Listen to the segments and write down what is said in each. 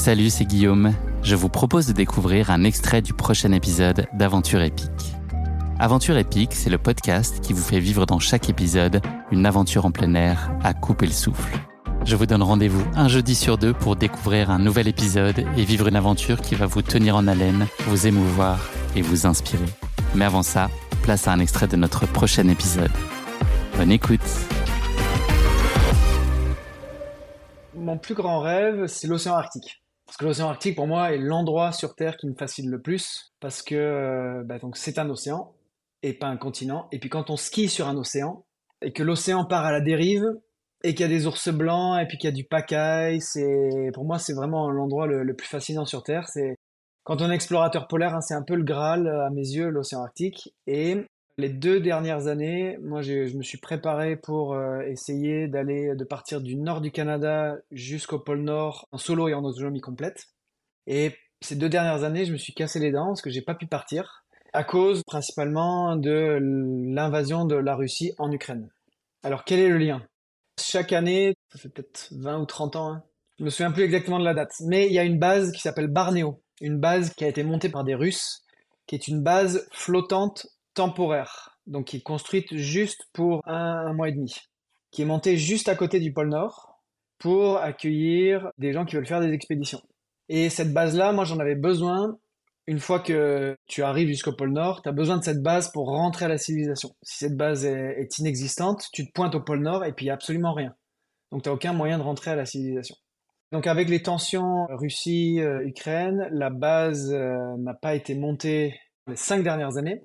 Salut, c'est Guillaume. Je vous propose de découvrir un extrait du prochain épisode d'Aventure épique. Aventure épique, c'est le podcast qui vous fait vivre dans chaque épisode une aventure en plein air à couper le souffle. Je vous donne rendez-vous un jeudi sur deux pour découvrir un nouvel épisode et vivre une aventure qui va vous tenir en haleine, vous émouvoir et vous inspirer. Mais avant ça, place à un extrait de notre prochain épisode. Bonne écoute Mon plus grand rêve, c'est l'océan Arctique. Parce que l'océan Arctique, pour moi, est l'endroit sur Terre qui me fascine le plus. Parce que euh, bah, c'est un océan et pas un continent. Et puis quand on skie sur un océan et que l'océan part à la dérive et qu'il y a des ours blancs et puis qu'il y a du pacaille, c'est pour moi c'est vraiment l'endroit le, plus fascinant sur Terre. Quand on est explorateur polaire, hein, c'est un peu le Graal à mes yeux, l'océan Arctique. Et les deux dernières années, moi, je me suis préparé pour euh, essayer d'aller, de partir du nord du Canada jusqu'au pôle Nord en solo et en autonomie complète. Et ces deux dernières années, je me suis cassé les dents parce que j'ai pas pu partir à cause principalement de l'invasion de la Russie en Ukraine. Alors, quel est le lien? Chaque année, ça fait peut-être 20 ou 30 ans, hein, je me souviens plus exactement de la date, mais il y a une base qui s'appelle Barneo, une base qui a été montée par des Russes, qui est une base flottante temporaire, donc qui est construite juste pour un, mois et demi, qui est montée juste à côté du pôle Nord pour accueillir des gens qui veulent faire des expéditions. Et cette base-là, moi j'en avais besoin. Une fois que tu arrives jusqu'au pôle Nord, tu as besoin de cette base pour rentrer à la civilisation. Si cette base est, inexistante, tu te pointes au pôle Nord et puis il n'y a absolument rien. Donc tu n'as aucun moyen de rentrer à la civilisation. Donc avec les tensions Russie-Ukraine, la base euh, n'a pas été montée les cinq dernières années.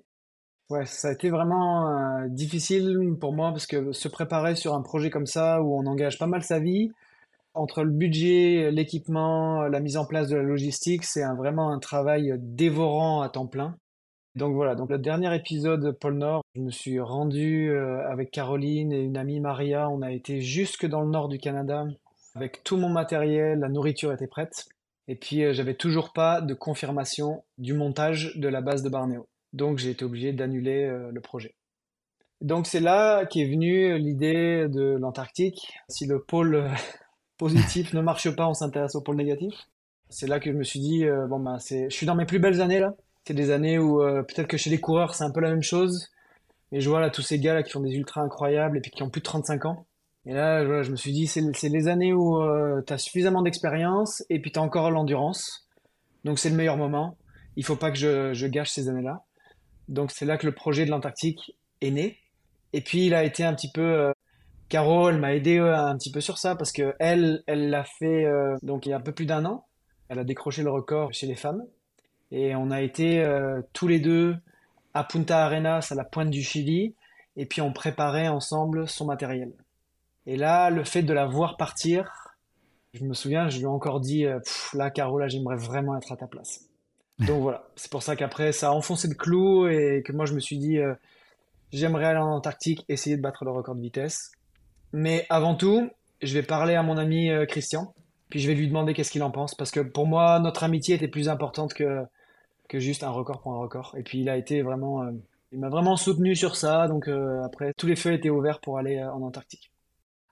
Ouais, ça a été vraiment euh, difficile pour moi parce que se préparer sur un projet comme ça où on engage pas mal sa vie, entre le budget, l'équipement, la mise en place de la logistique, c'est vraiment un travail dévorant à temps plein. Donc voilà, donc le dernier épisode Pôle Nord, je me suis rendu euh, avec Caroline et une amie Maria, on a été jusque dans le nord du Canada avec tout mon matériel, la nourriture était prête. Et puis euh, j'avais toujours pas de confirmation du montage de la base de Barneo. Donc j'ai été obligé d'annuler euh, le projet. Donc c'est là qu'est venue l'idée de l'Antarctique. Si le pôle euh, positif ne marche pas, on s'intéresse au pôle négatif. C'est là que je me suis dit, euh, bon ben c'est, je suis dans mes plus belles années là. C'est des années où peut-être que chez les coureurs c'est un peu la même chose. Et je vois là tous ces gars là qui font des ultras incroyables et puis qui ont plus de 35 ans. Et là, je me suis dit, c'est les années où tu as suffisamment d'expérience et puis tu as encore l'endurance. Donc c'est le meilleur moment. Il faut pas que je gâche ces années-là. Donc c'est là que le projet de l'Antarctique est né. Et puis il a été un petit peu euh, Carole m'a aidé euh, un petit peu sur ça parce que elle, l'a fait euh, donc il y a un peu plus d'un an. Elle a décroché le record chez les femmes et on a été tous les deux à Punta Arenas à la pointe du Chili et puis on préparait ensemble son matériel. Et là, le fait de la voir partir, je me souviens, je lui ai encore dit là, Carole, j'aimerais vraiment être à ta place. Donc voilà, c'est pour ça qu'après ça a enfoncé le clou et que moi je me suis dit euh, j'aimerais aller en Antarctique, essayer de battre le record de vitesse. Mais avant tout, je vais parler à mon ami euh, Christian, puis je vais lui demander qu'est-ce qu'il en pense parce que pour moi notre amitié était plus importante que juste un record pour un record. Et puis il a été vraiment, euh, il m'a vraiment soutenu sur ça. Donc après tous les feux étaient ouverts pour aller en Antarctique.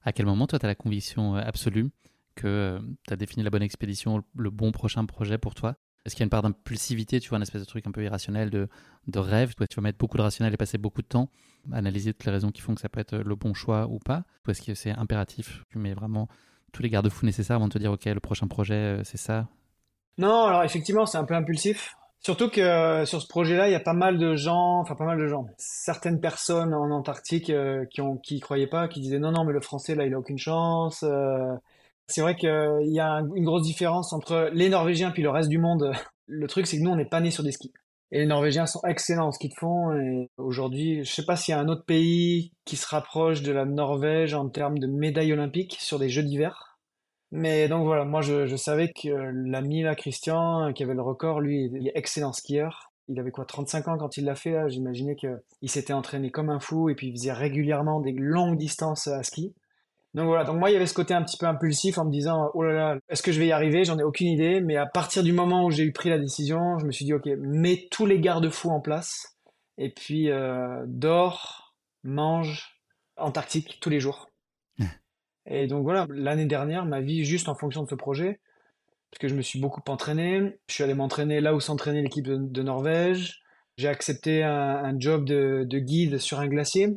À quel moment toi tu as la conviction absolue que tu as défini la bonne expédition, le bon prochain projet pour toi? Est-ce qu'il y a une part d'impulsivité, tu vois, un espèce de truc un peu irrationnel, de, de rêve? Tu vas mettre beaucoup de rationnel et passer beaucoup de temps à analyser toutes les raisons qui font que ça peut être le bon choix ou pas? Ou est-ce que c'est impératif? Tu mets vraiment tous les garde-fous nécessaires avant de te dire, OK, le prochain projet, euh, c'est ça? Non, alors effectivement, c'est un peu impulsif. Surtout que euh, sur ce projet-là, il y a pas mal de gens, enfin pas mal de gens, certaines personnes en Antarctique euh, qui ont croyaient pas, qui disaient non non mais le français là il a aucune chance. C'est vrai qu'il y a une grosse différence entre les Norvégiens puis le reste du monde. Le truc, c'est que nous, on n'est pas nés sur des skis. Et les Norvégiens sont excellents en ski de fond. Et aujourd'hui, je sais pas s'il y a un autre pays qui se rapproche de la Norvège en termes de médailles olympiques sur des Jeux d'hiver. Mais donc voilà, moi je, savais que l'ami là, Christian, qui avait le record, lui, il est excellent skieur. Il avait quoi, 35 ans quand il l'a fait J'imaginais qu'il s'était entraîné comme un fou et puis il faisait régulièrement des longues distances à ski. Donc voilà, donc moi il y avait ce côté un petit peu impulsif en me disant oh là là, est-ce que je vais y arriver? J'en ai aucune idée, mais à partir du moment où j'ai eu pris la décision, je me suis dit ok, mets tous les garde-fous en place et puis euh, dors, mange, Antarctique tous les jours. et donc voilà, l'année dernière, ma vie juste en fonction de ce projet, parce que je me suis beaucoup entraîné. Je suis allé m'entraîner là où s'entraînait l'équipe de, Norvège. J'ai accepté un, job de, guide sur un glacier,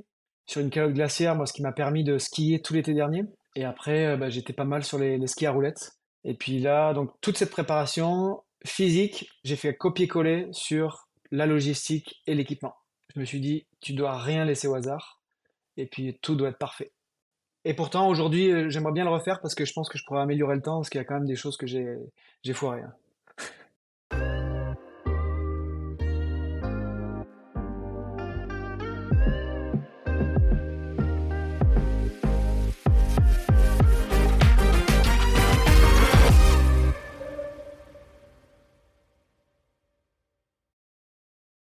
sur une calotte glaciaire, moi, ce qui m'a permis de skier tout l'été dernier. Et après, euh, bah, j'étais pas mal sur les, skis à roulettes. Et puis là, donc toute cette préparation physique, j'ai fait copier-coller sur la logistique et l'équipement. Je me suis dit, tu dois rien laisser au hasard. Et puis tout doit être parfait. Et pourtant, aujourd'hui, euh, j'aimerais bien le refaire parce que je pense que je pourrais améliorer le temps parce qu'il y a quand même des choses que j'ai foirées. Hein.